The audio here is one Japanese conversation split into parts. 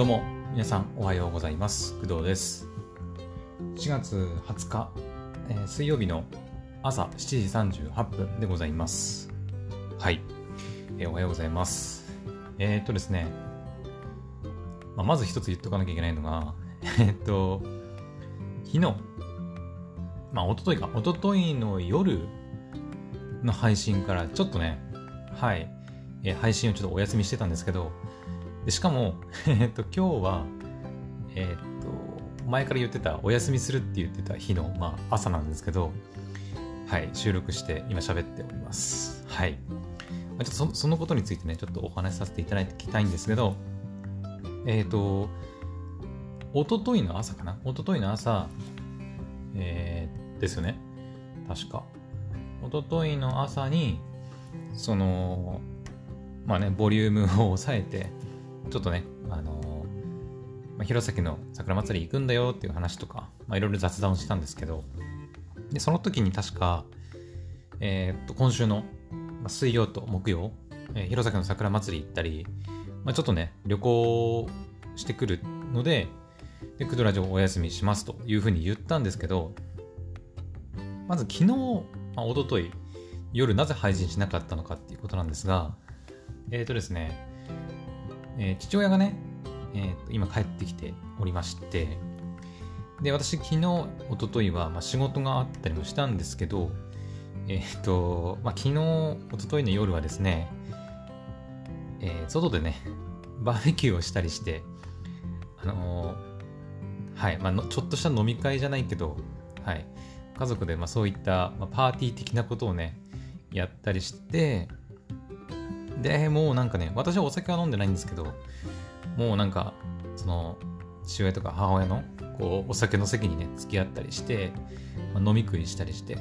どうも、皆さんおはようございます。工藤です。4月20日、えー水曜日の朝7時38分でございます。はい、えーおはようございます。えー、っとですね、まあ、まず一つ言っとかなきゃいけないのが、えっと、昨日、まあ、一昨日か、一昨日の夜の配信からちょっとね、はい、えー配信をちょっとお休みしてたんですけど、でしかも、えっと、今日は、えっと、前から言ってた、お休みするって言ってた日の、まあ、朝なんですけど、はい、収録して今喋っております。はい。まあちょっとそのことについてね、ちょっとお話しさせていただきたいんですけど、えっ、と、一昨日の朝かな？一昨日の朝、えーですよね。確か。一昨日の朝に、その、まあね、ボリュームを抑えて、ちょっとね、あのまあ、弘前の桜祭り行くんだよっていう話とか、まあ、いろいろ雑談をしたんですけど、で、その時に確か、えーっと、今週の、水曜と木曜、えー弘前の桜祭り行ったり、まあ、ちょっとね、旅行してくるので、で、クドラジオお休みしますというふうに言ったんですけど、まず昨日、まあ、一昨日夜なぜ配信しなかったのかっていうことなんですが、えーっとですね、えー父親がね、えー今帰ってきておりまして、で、私昨日、一昨日は、まあ、仕事があったりもしたんですけど、えっ、と、まあ、昨日、一昨日の夜はですね、えー外でね、バーベキューをしたりして、あのーはい、まあの、ちょっとした飲み会じゃないけど、はい、家族で、まあ、そういった、ま、パーティー的なことをね、やったりして、で、もうなんかね、私はお酒は飲んでないんですけど、もうなんか、その、父親とか母親の、こう、お酒の席にね、付き合ったりして、まあ飲み食いしたりして、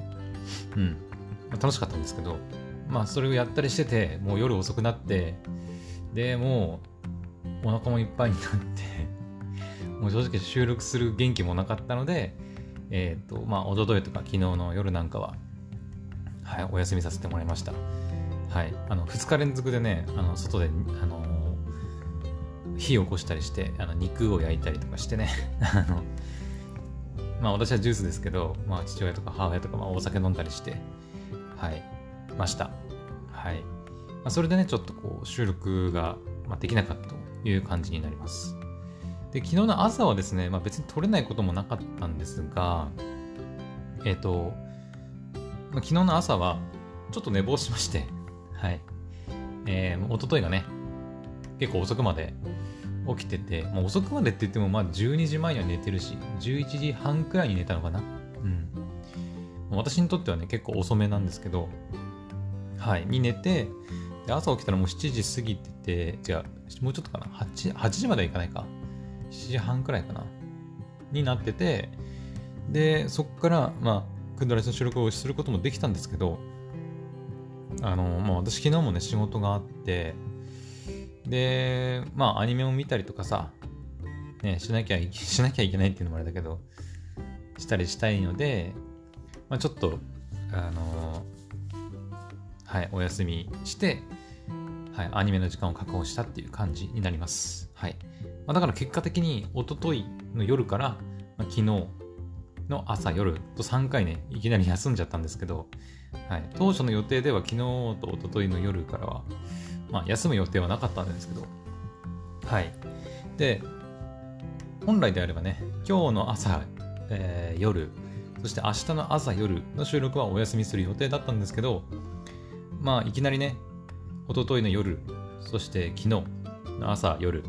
うん。まあ楽しかったんですけど、まあ、それをやったりしてて、もう夜遅くなって、で、もう、お腹もいっぱいになって、もう正直収録する元気もなかったので、えっ、と、まあ、一昨日とか昨日の夜なんかは、はい、お休みさせてもらいました。はい、あの2日連続でね、あの外で、あの火を起こしたりして、あの肉を焼いたりとかしてね、あのまあ私はジュースですけど、まあ父親とか母親とか、まあ、お酒飲んだりして、はい、ました。はい。まあ、それでね、ちょっとこう収録が、まあ、できなかったという感じになります。で、昨日の朝はですね、まあ別に撮れないこともなかったんですが、えっ、と、まあ、昨日の朝はちょっと寝坊しまして、はい。えー、一昨日がね、結構遅くまで起きてて、もう遅くまでって言っても、まあ12時前には寝てるし、11時半くらいに寝たのかな。うん。私にとってはね、結構遅めなんですけど、はい。に寝て、で朝起きたらもう7時過ぎてて、違う、もうちょっとかな？8, 8時まではいかないか。7時半くらいかな。になってて、で、そこから、まあ、クンドラスの収録をすることもできたんですけど、あの、まあ私昨日もね、仕事があって、で、まあアニメを見たりとかさ、ね、しなきゃい、しなきゃいけないっていうのもあれだけど、したりしたいので、まあちょっと、あの、はい、お休みして、はい、アニメの時間を確保したっていう感じになります。はい。まあ、だから結果的に、一昨日の夜から、まあ、昨日の朝、夜と3回ね、いきなり休んじゃったんですけど、はい、当初の予定では昨日と一昨日の夜からは、まあ、休む予定はなかったんですけど、はい。で、本来であればね、今日の朝、えー夜、そして明日の朝夜の収録はお休みする予定だったんですけど、まあ、いきなりね、一昨日の夜、そして昨日の朝夜、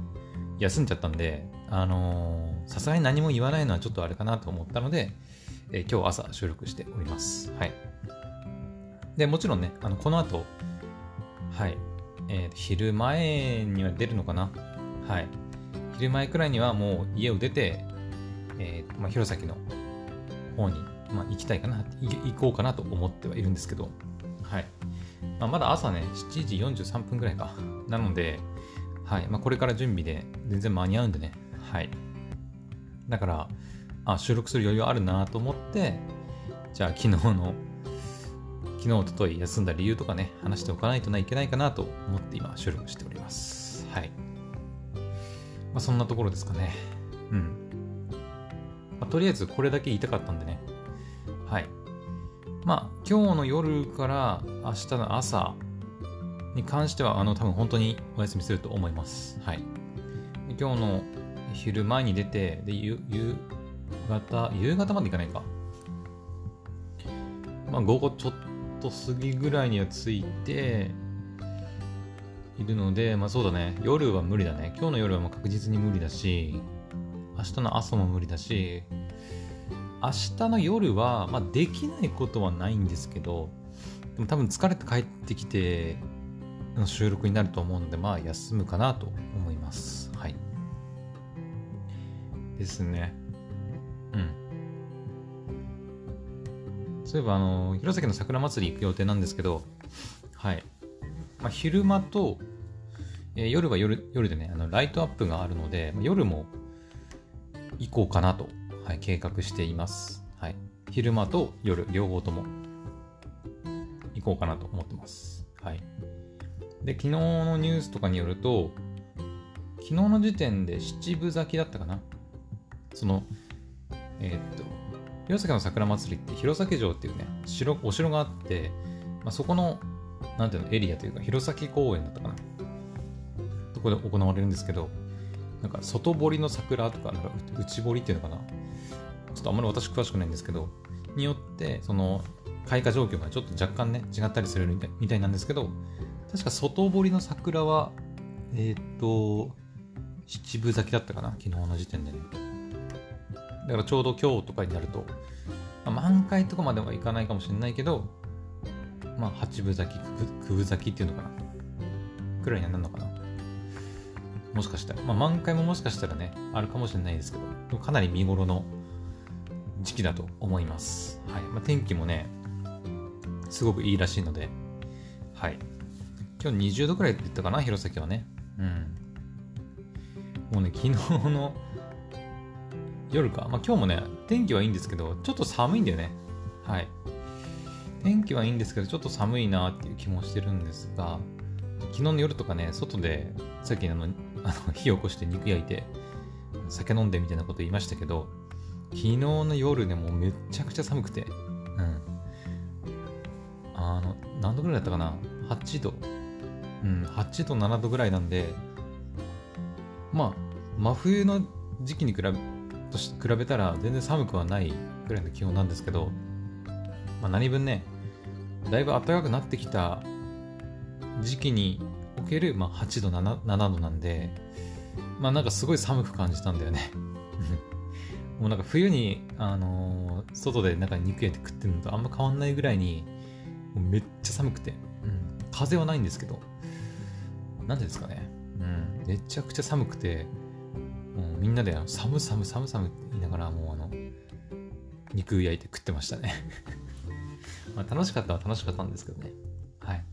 休んじゃったんで、あのーさすがに何も言わないのはちょっとあれかなと思ったので、えー今日朝収録しております。はい。で、もちろんね、あの、この後、はい、えー昼前には出るのかな？はい。昼前くらいにはもう家を出て、えーまあ、弘前の方に、まあ、行きたいかな、行こうかなと思ってはいるんですけど、はい。まあ、まだ朝ね、7時43分くらいか。なので、はい。まあ、これから準備で全然間に合うんでね。はい。だから、あ、収録する余裕あるなと思って、じゃあ昨日の、昨日、おととい休んだ理由とかね、話しておかないといけないかなと思って今収録しております。はい。まあ、そんなところですかね。うん。まあ、とりあえずこれだけ言いたかったんでね。はい。まあ、今日の夜から明日の朝に関しては、あの、多分本当にお休みすると思います。はい。今日の昼前に出て、で、夕方、夕方まで行かないか。まあ、午後ちょっと過ぎぐらいには着いて、いるので、まあそうだね、夜は無理だね。今日の夜はもう確実に無理だし、明日の朝も無理だし、明日の夜は、まあできないことはないんですけど、でも多分疲れて帰ってきての収録になると思うので、まあ休むかなと思います。はい。ですね。うん。そういえば、あの、弘前の桜祭り行く予定なんですけど、はい。まあ、昼間と、えー、夜は夜夜でね、あのライトアップがあるので、夜も行こうかなと、はい、計画しています。はい。昼間と夜、両方とも行こうかなと思ってます。はい。で、昨日のニュースとかによると、昨日の時点で七分咲きだったかな。その、えー、っと、弘前の桜祭りって弘前城っていうね、城お城があって、まあ、そこのなんていうの、エリアというか、弘前公園だったかな。そこで行われるんですけど、なんか外堀の桜とか、なんか内堀っていうのかな。ちょっとあんまり私詳しくないんですけど、によって、その開花状況がちょっと若干ね、違ったりするみたいなんですけど、確か外堀の桜は、えっ、ー、と、七分咲きだったかな、昨日の時点でね。だからちょうど今日とかになると、まあ、満開とかまではいかないかもしれないけど、まあ、八分咲き、九分咲きっていうのかな。くらいにはなるのかな。もしかしたら。まあ、満開ももしかしたらね、あるかもしれないですけど、かなり見頃の時期だと思います。はい。まあ、天気もね、すごくいいらしいので、はい。今日20度くらいって言ったかな、弘前はね。うん。もうね、昨日の夜か？まあ、今日もね、天気はいいんですけど、ちょっと寒いんだよね。はい。天気はいいんですけど、ちょっと寒いなっていう気もしてるんですが、昨日の夜とかね、外で、さっきあの、あの火を起こして肉焼いて、酒飲んでみたいなこと言いましたけど、昨日の夜ね、もうめちゃくちゃ寒くて、うん。あの、何度ぐらいだったかな ?8 度。うん、8度、7度ぐらいなんで、まあ、真冬の時期に比べと比べたら全然寒くはないぐらいの気温なんですけど、まあ、何分ね、だいぶ暖かくなってきた時期における、まあ、8度7、7度なんで、まあなんかすごい寒く感じたんだよね。もうなんか冬に、あのー、外でなんか肉焼いて食ってるのとあんま変わんないぐらいに、もうめっちゃ寒くて、うん、風はないんですけど、なんでですかね。うん、めちゃくちゃ寒くて、もうみんなで寒寒寒寒って言いながらもうあの、肉焼いて食ってましたね まあ、楽しかったは楽しかったんですけどね。はい。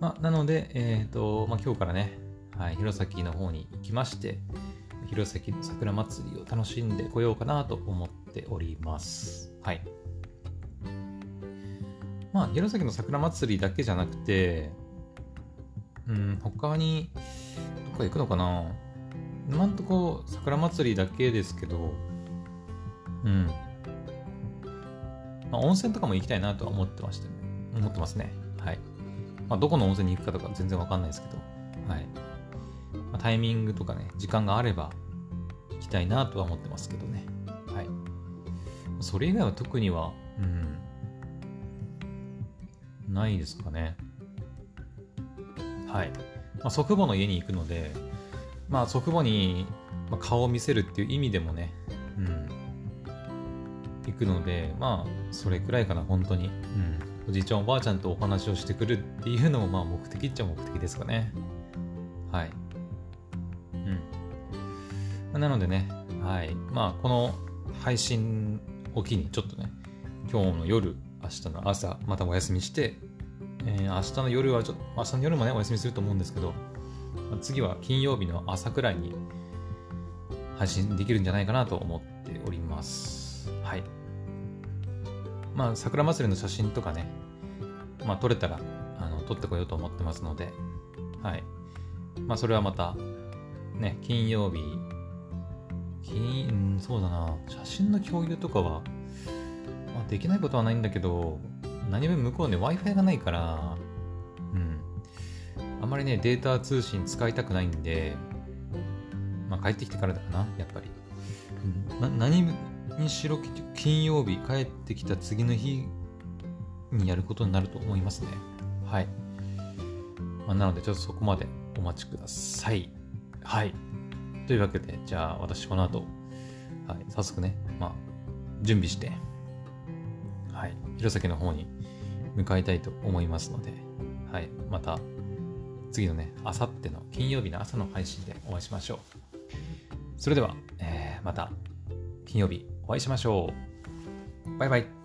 まあ、なので、えっ、ー、と、まあ、今日からね、はい、弘前の方に行きまして、弘前の桜祭りを楽しんでこようかなと思っております。はい。まあ、弘前の桜祭りだけじゃなくて、うん、他に、どこか行くのかな？今んとこ桜祭りだけですけど、うん。まあ、温泉とかも行きたいなとは思ってましたね。思ってますね。はい。まあ、どこの温泉に行くかとか全然わかんないですけど、はい。まあ、タイミングとかね、時間があれば行きたいなとは思ってますけどね。はい。それ以外は特には、うん、ないですかね。はい。まあ、祖父母の家に行くので、まあ、祖父母に顔を見せるっていう意味でもね、うん、行くので、まあ、それくらいかな、本当に。うん。おじいちゃん、おばあちゃんとお話をしてくるっていうのも、まあ、目的っちゃ目的ですかね。はい。うん。なのでね、はい。まあ、この配信を機に、ちょっとね、今日の夜、明日の朝、またお休みして、えー、明日の夜はちょっと、明日の夜もね、お休みすると思うんですけど、まあ、次は金曜日の朝くらいに配信できるんじゃないかなと思っております。はい。まあ、桜祭りの写真とかね、まあ、撮れたら、あの、撮ってこようと思ってますので、はい。まあ、それはまた、ね、金曜日、金、うん、そうだな、写真の共有とかは、まあ、できないことはないんだけど、何分向こうね、Wi-Fi がないから、あんまりね、データ通信使いたくないんで、まあ帰ってきてからだかな、やっぱり。うん、な何にしろ金曜日帰ってきた次の日にやることになると思いますね。はい。まあ、なので、ちょっとそこまでお待ちください。はい。というわけで、じゃあ私この後、はい、早速ね、まあ、準備して、はい、弘前の方に向かいたいと思いますので、はい、また次のね、あさっての金曜日の朝の配信でお会いしましょう。それでは、えー、また金曜日お会いしましょう。バイバイ。